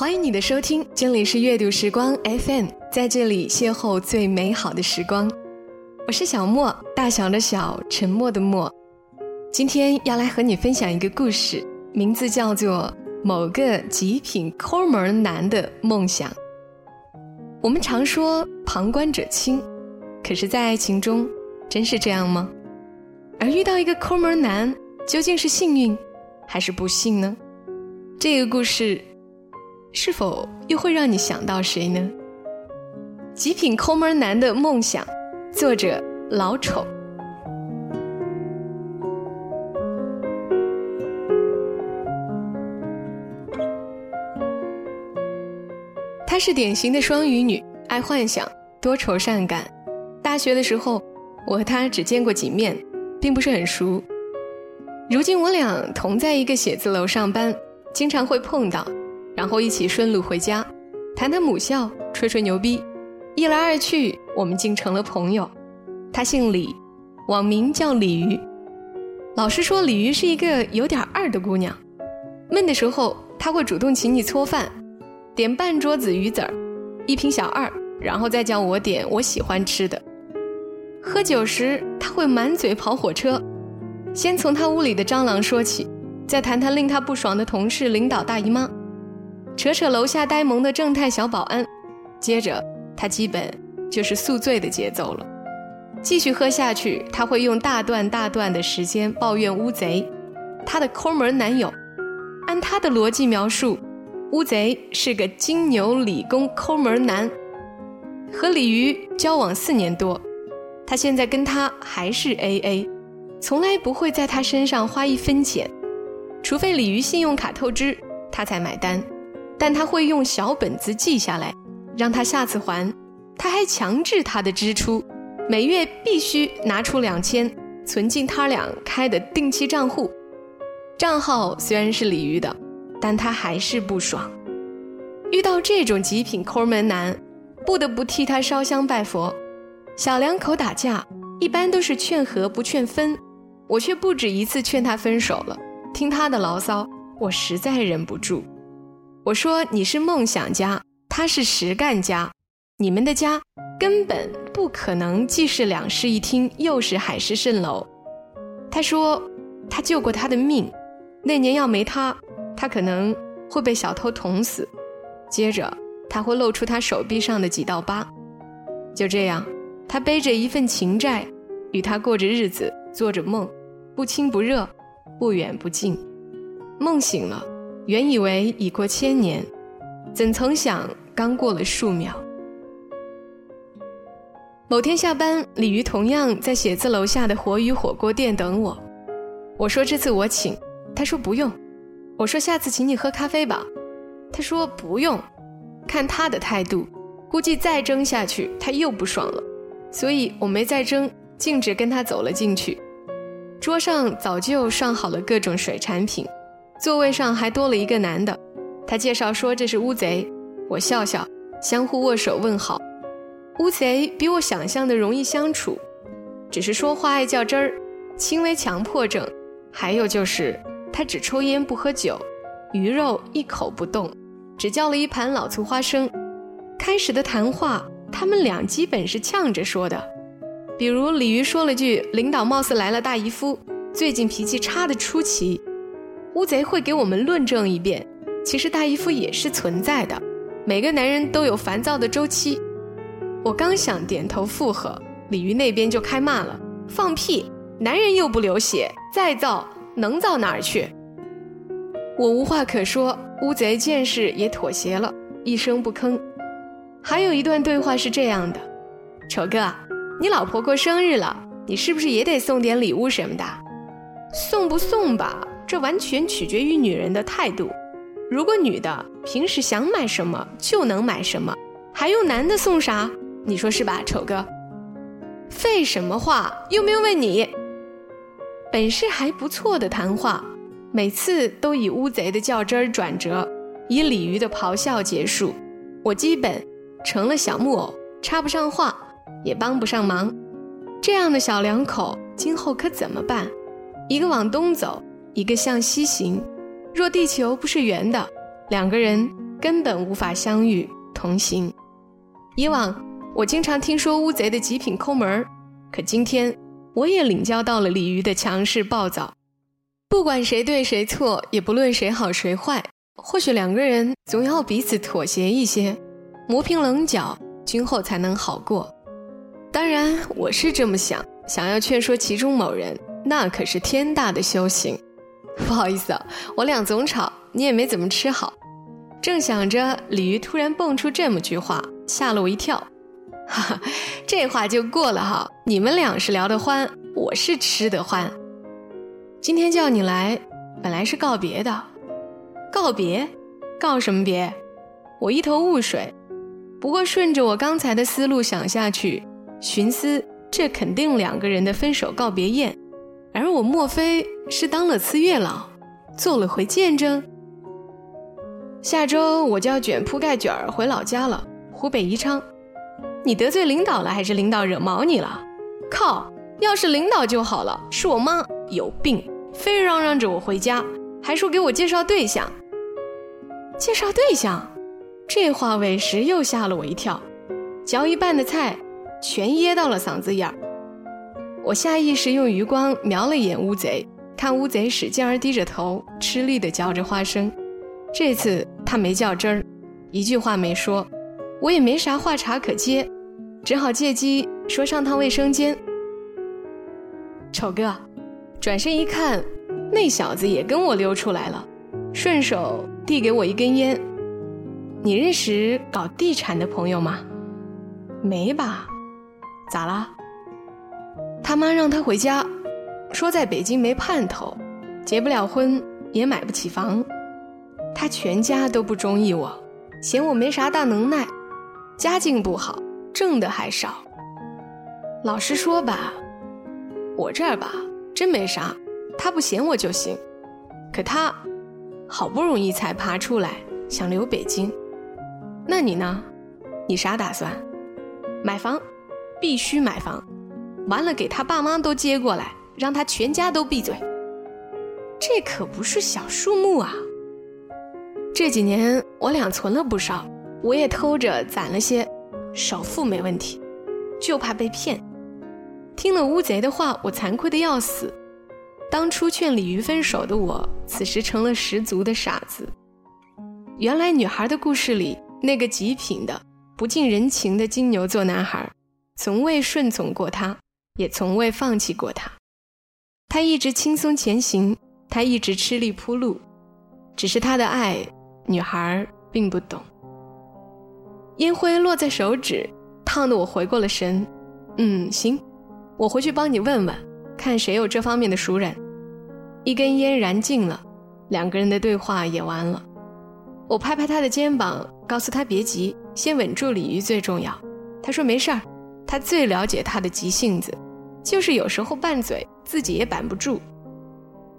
欢迎你的收听，这里是阅读时光 FM，在这里邂逅最美好的时光。我是小莫，大小的小，沉默的默。今天要来和你分享一个故事，名字叫做《某个极品抠门男的梦想》。我们常说旁观者清，可是，在爱情中，真是这样吗？而遇到一个抠门男，究竟是幸运还是不幸呢？这个故事。是否又会让你想到谁呢？极品抠门男的梦想，作者老丑。她是典型的双鱼女，爱幻想，多愁善感。大学的时候，我和她只见过几面，并不是很熟。如今我俩同在一个写字楼上班，经常会碰到。然后一起顺路回家，谈谈母校，吹吹牛逼，一来二去，我们竟成了朋友。他姓李，网名叫鲤鱼。老实说，鲤鱼是一个有点二的姑娘。闷的时候，她会主动请你搓饭，点半桌子鱼子儿，一瓶小二，然后再叫我点我喜欢吃的。喝酒时，她会满嘴跑火车，先从她屋里的蟑螂说起，再谈谈令她不爽的同事、领导、大姨妈。扯扯楼下呆萌的正太小保安，接着他基本就是宿醉的节奏了。继续喝下去，他会用大段大段的时间抱怨乌贼，他的抠门男友。按他的逻辑描述，乌贼是个金牛理工抠门男，和鲤鱼交往四年多，他现在跟他还是 A A，从来不会在他身上花一分钱，除非鲤鱼信用卡透支，他才买单。但他会用小本子记下来，让他下次还。他还强制他的支出，每月必须拿出两千存进他俩开的定期账户。账号虽然是鲤鱼的，但他还是不爽。遇到这种极品抠门男，不得不替他烧香拜佛。小两口打架，一般都是劝和不劝分，我却不止一次劝他分手了。听他的牢骚，我实在忍不住。我说你是梦想家，他是实干家，你们的家根本不可能既是两室一厅又是海市蜃楼。他说他救过他的命，那年要没他，他可能会被小偷捅死。接着他会露出他手臂上的几道疤。就这样，他背着一份情债，与他过着日子，做着梦，不亲不热，不远不近。梦醒了。原以为已过千年，怎曾想刚过了数秒。某天下班，鲤鱼同样在写字楼下的活鱼火锅店等我。我说这次我请，他说不用。我说下次请你喝咖啡吧，他说不用。看他的态度，估计再争下去他又不爽了，所以我没再争，径直跟他走了进去。桌上早就上好了各种水产品。座位上还多了一个男的，他介绍说这是乌贼，我笑笑，相互握手问好。乌贼比我想象的容易相处，只是说话爱较真儿，轻微强迫症，还有就是他只抽烟不喝酒，鱼肉一口不动，只叫了一盘老醋花生。开始的谈话，他们俩基本是呛着说的，比如鲤鱼说了句：“领导貌似来了，大姨夫最近脾气差的出奇。”乌贼会给我们论证一遍，其实大姨夫也是存在的，每个男人都有烦躁的周期。我刚想点头附和，鲤鱼那边就开骂了：“放屁！男人又不流血，再造能造哪儿去？”我无话可说，乌贼见势也妥协了，一声不吭。还有一段对话是这样的：“丑哥，你老婆过生日了，你是不是也得送点礼物什么的？送不送吧？”这完全取决于女人的态度。如果女的平时想买什么就能买什么，还用男的送啥？你说是吧，丑哥？废什么话？又没有问你。本是还不错的谈话，每次都以乌贼的较真儿转折，以鲤鱼的咆哮结束。我基本成了小木偶，插不上话，也帮不上忙。这样的小两口，今后可怎么办？一个往东走。一个向西行，若地球不是圆的，两个人根本无法相遇同行。以往我经常听说乌贼的极品抠门可今天我也领教到了鲤鱼的强势暴躁。不管谁对谁错，也不论谁好谁坏，或许两个人总要彼此妥协一些，磨平棱角，今后才能好过。当然，我是这么想，想要劝说其中某人，那可是天大的修行。不好意思啊，我俩总吵，你也没怎么吃好。正想着，鲤鱼突然蹦出这么句话，吓了我一跳。哈哈，这话就过了哈。你们俩是聊得欢，我是吃得欢。今天叫你来，本来是告别的。告别？告什么别？我一头雾水。不过顺着我刚才的思路想下去，寻思这肯定两个人的分手告别宴。而我莫非是当了次月老，做了回见证？下周我就要卷铺盖卷儿回老家了，湖北宜昌。你得罪领导了，还是领导惹毛你了？靠！要是领导就好了，是我妈有病，非嚷嚷着我回家，还说给我介绍对象。介绍对象，这话委实又吓了我一跳，嚼一半的菜全噎到了嗓子眼儿。我下意识用余光瞄了一眼乌贼，看乌贼使劲儿低着头，吃力地嚼着花生。这次他没较真儿，一句话没说，我也没啥话茬可接，只好借机说上趟卫生间。丑哥，转身一看，那小子也跟我溜出来了，顺手递给我一根烟。你认识搞地产的朋友吗？没吧？咋啦？他妈让他回家，说在北京没盼头，结不了婚，也买不起房。他全家都不中意我，嫌我没啥大能耐，家境不好，挣的还少。老实说吧，我这儿吧真没啥，他不嫌我就行。可他好不容易才爬出来，想留北京。那你呢？你啥打算？买房，必须买房。完了，给他爸妈都接过来，让他全家都闭嘴。这可不是小数目啊！这几年我俩存了不少，我也偷着攒了些，首付没问题，就怕被骗。听了乌贼的话，我惭愧的要死。当初劝鲤鱼分手的我，此时成了十足的傻子。原来女孩的故事里，那个极品的、不近人情的金牛座男孩，从未顺从过她。也从未放弃过他，他一直轻松前行，他一直吃力铺路，只是他的爱，女孩并不懂。烟灰落在手指，烫得我回过了神。嗯，行，我回去帮你问问，看谁有这方面的熟人。一根烟燃尽了，两个人的对话也完了。我拍拍他的肩膀，告诉他别急，先稳住鲤鱼最重要。他说没事儿，他最了解他的急性子。就是有时候拌嘴，自己也板不住。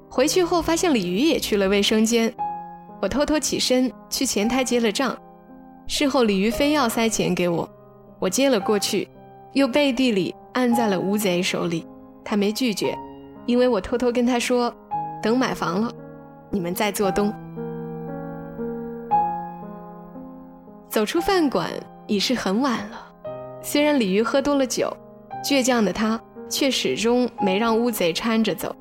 回去后发现鲤鱼也去了卫生间，我偷偷起身去前台结了账。事后鲤鱼非要塞钱给我，我接了过去，又背地里按在了乌贼手里。他没拒绝，因为我偷偷跟他说，等买房了，你们再做东。走出饭馆已是很晚了，虽然鲤鱼喝多了酒，倔强的他。却始终没让乌贼搀着走，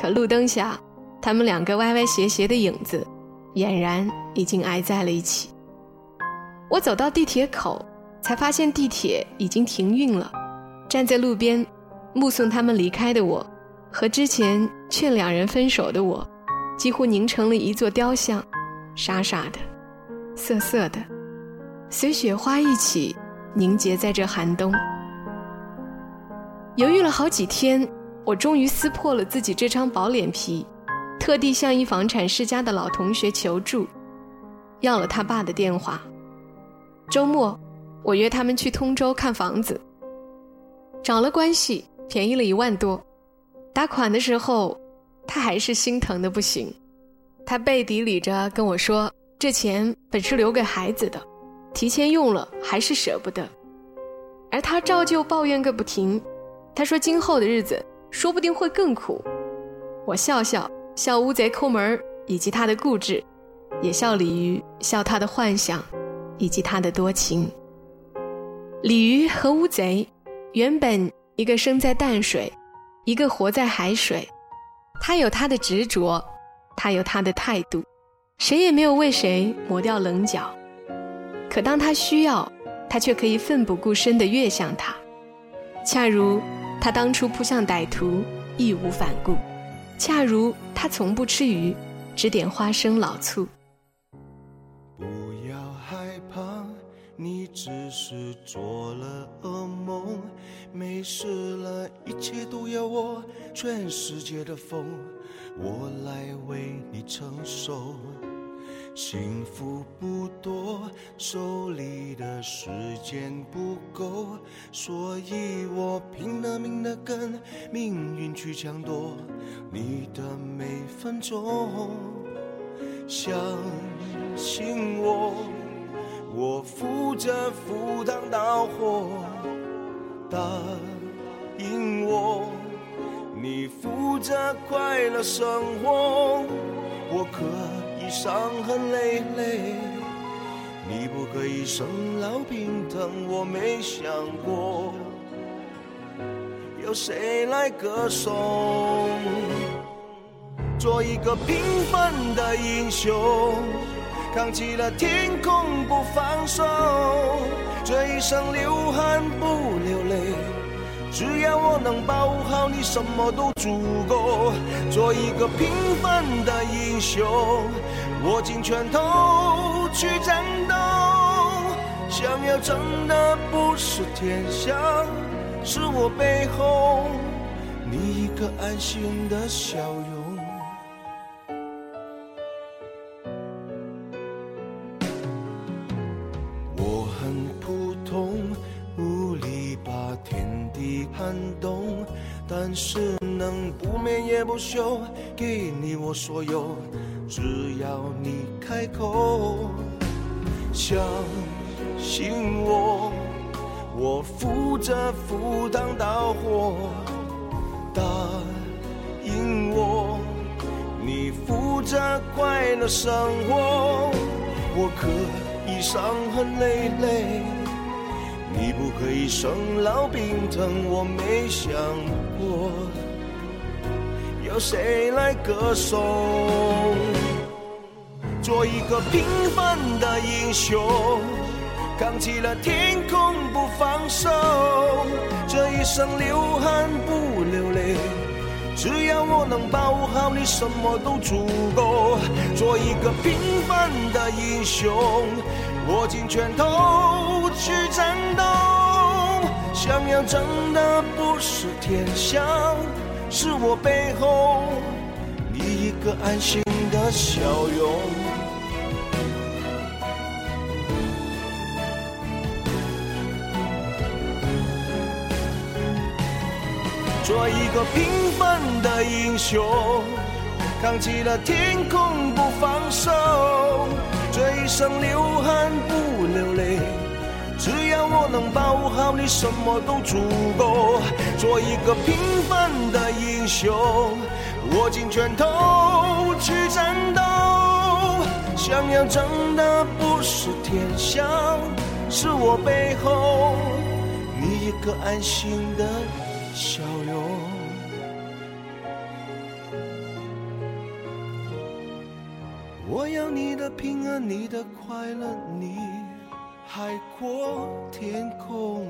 可路灯下，他们两个歪歪斜斜的影子，俨然已经挨在了一起。我走到地铁口，才发现地铁已经停运了。站在路边，目送他们离开的我，和之前劝两人分手的我，几乎凝成了一座雕像，傻傻的，涩涩的，随雪花一起凝结在这寒冬。犹豫了好几天，我终于撕破了自己这张薄脸皮，特地向一房产世家的老同学求助，要了他爸的电话。周末，我约他们去通州看房子，找了关系，便宜了一万多。打款的时候，他还是心疼的不行，他背地里着跟我说，这钱本是留给孩子的，提前用了还是舍不得，而他照旧抱怨个不停。他说：“今后的日子说不定会更苦。”我笑笑笑乌贼抠门以及他的固执，也笑鲤鱼，笑他的幻想，以及他的多情。鲤鱼和乌贼，原本一个生在淡水，一个活在海水。他有他的执着，他有他的态度，谁也没有为谁磨掉棱角。可当他需要，他却可以奋不顾身地跃向他，恰如他当初扑向歹徒，义无反顾；恰如他从不吃鱼，只点花生老醋。不要害怕，你只是做了噩梦，没事了，一切都要我，全世界的风，我来为你承受。幸福不多，手里的时间不够，所以我拼了命的跟命运去抢夺你的每分钟。相信我，我负责赴汤蹈火，答应我，你负责快乐生活，我可。伤痕累累，你不可以生老病疼。我没想过有谁来歌颂，做一个平凡的英雄，扛起了天空不放手，这一生流汗不流泪。只要我能保护好你，什么都足够。做一个平凡的英雄，握紧拳头去战斗。想要争的不是天下，是我背后你一个安心的笑容。但是能不眠也不休，给你我所有，只要你开口，相信我，我负责赴汤蹈火，答应我，你负责快乐生活，我可以伤痕累累。你不可以生老病疼，我没想过有谁来歌颂。做一个平凡的英雄，扛起了天空不放手，这一生流汗不流泪，只要我能保护好你，什么都足够。做一个平凡的英雄。握紧拳头去战斗，想要争的不是天下，是我背后你一个安心的笑容。做一个平凡的英雄，扛起了天空不放手。这一生流汗不流泪，只要我能保护好你，什么都足够。做一个平凡的英雄，握紧拳头去战斗。想要争的不是天下，是我背后你一个安心的笑容。我要你的平安，你的快乐，你海阔天空。